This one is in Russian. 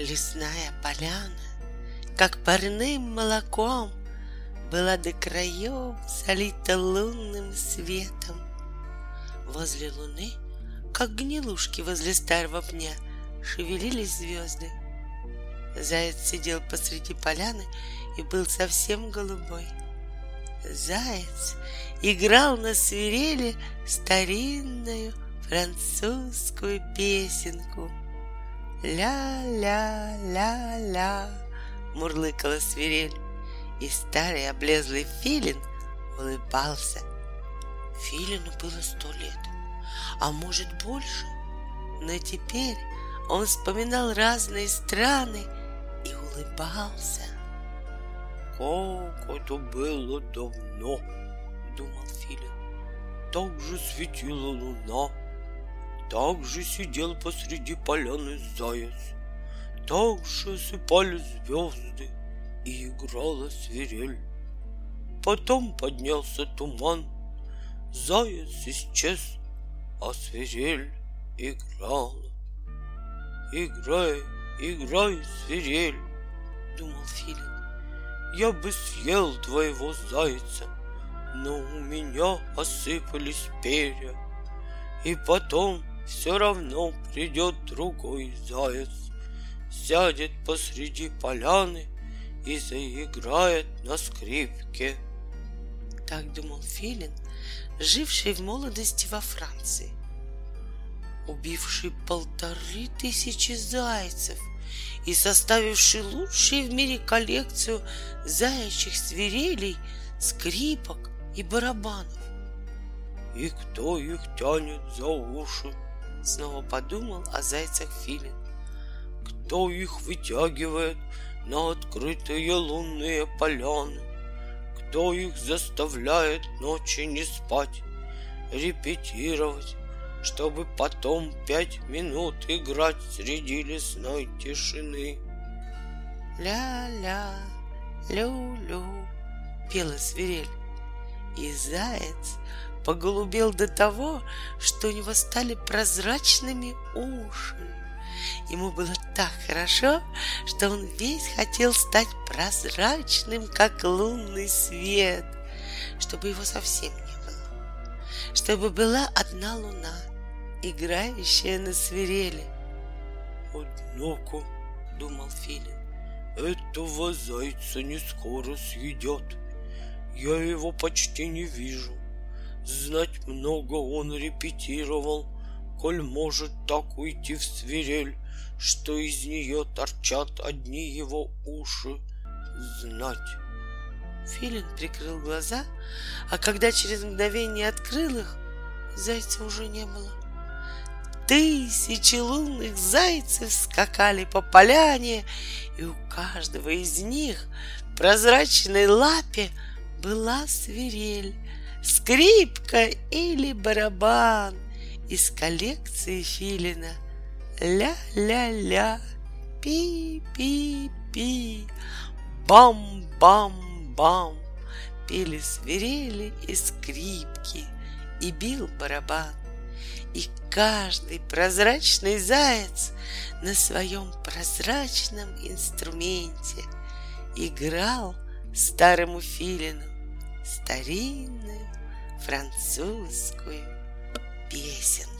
Лесная поляна, как парным молоком, Была до краев залита лунным светом. Возле луны, как гнилушки возле старого пня, Шевелились звезды. Заяц сидел посреди поляны и был совсем голубой. Заяц играл на свирели старинную французскую песенку. Ля-ля-ля-ля, мурлыкала свирель, и старый облезлый филин улыбался. Филину было сто лет, а может больше, но теперь он вспоминал разные страны и улыбался. Как это было давно, думал Филин. Так же светила луна, так же сидел посреди поляны заяц, так же осыпали звезды и играла свирель. Потом поднялся туман, заяц исчез, а свирель играла. Играй, играй, свирель, думал Филин. Я бы съел твоего зайца, но у меня осыпались перья. И потом все равно придет другой заяц, сядет посреди поляны и заиграет на скрипке. Так думал Филин, живший в молодости во Франции, убивший полторы тысячи зайцев и составивший лучшую в мире коллекцию заячьих свирелей, скрипок и барабанов. И кто их тянет за уши? Снова подумал о зайцах Филин. Кто их вытягивает на открытые лунные поляны? Кто их заставляет ночи не спать, репетировать, чтобы потом пять минут играть среди лесной тишины. Ля-ля, лю-лю, пела свирель. И заяц поголубел до того, что у него стали прозрачными уши. Ему было так хорошо, что он весь хотел стать прозрачным, как лунный свет, чтобы его совсем не было, чтобы была одна луна, играющая на свирели. Однако, думал Филин, этого зайца не скоро съедят. Я его почти не вижу. Знать много он репетировал, коль может так уйти в свирель, что из нее торчат одни его уши. Знать. Филин прикрыл глаза, а когда через мгновение открыл их, зайца уже не было. Тысячи лунных зайцев скакали по поляне, и у каждого из них в прозрачной лапе была свирель, скрипка или барабан из коллекции Филина. Ля-ля-ля, пи-пи-пи, бам-бам-бам, пели свирели и скрипки, и бил барабан. И каждый прозрачный заяц на своем прозрачном инструменте играл старому филину старинную французскую песенку.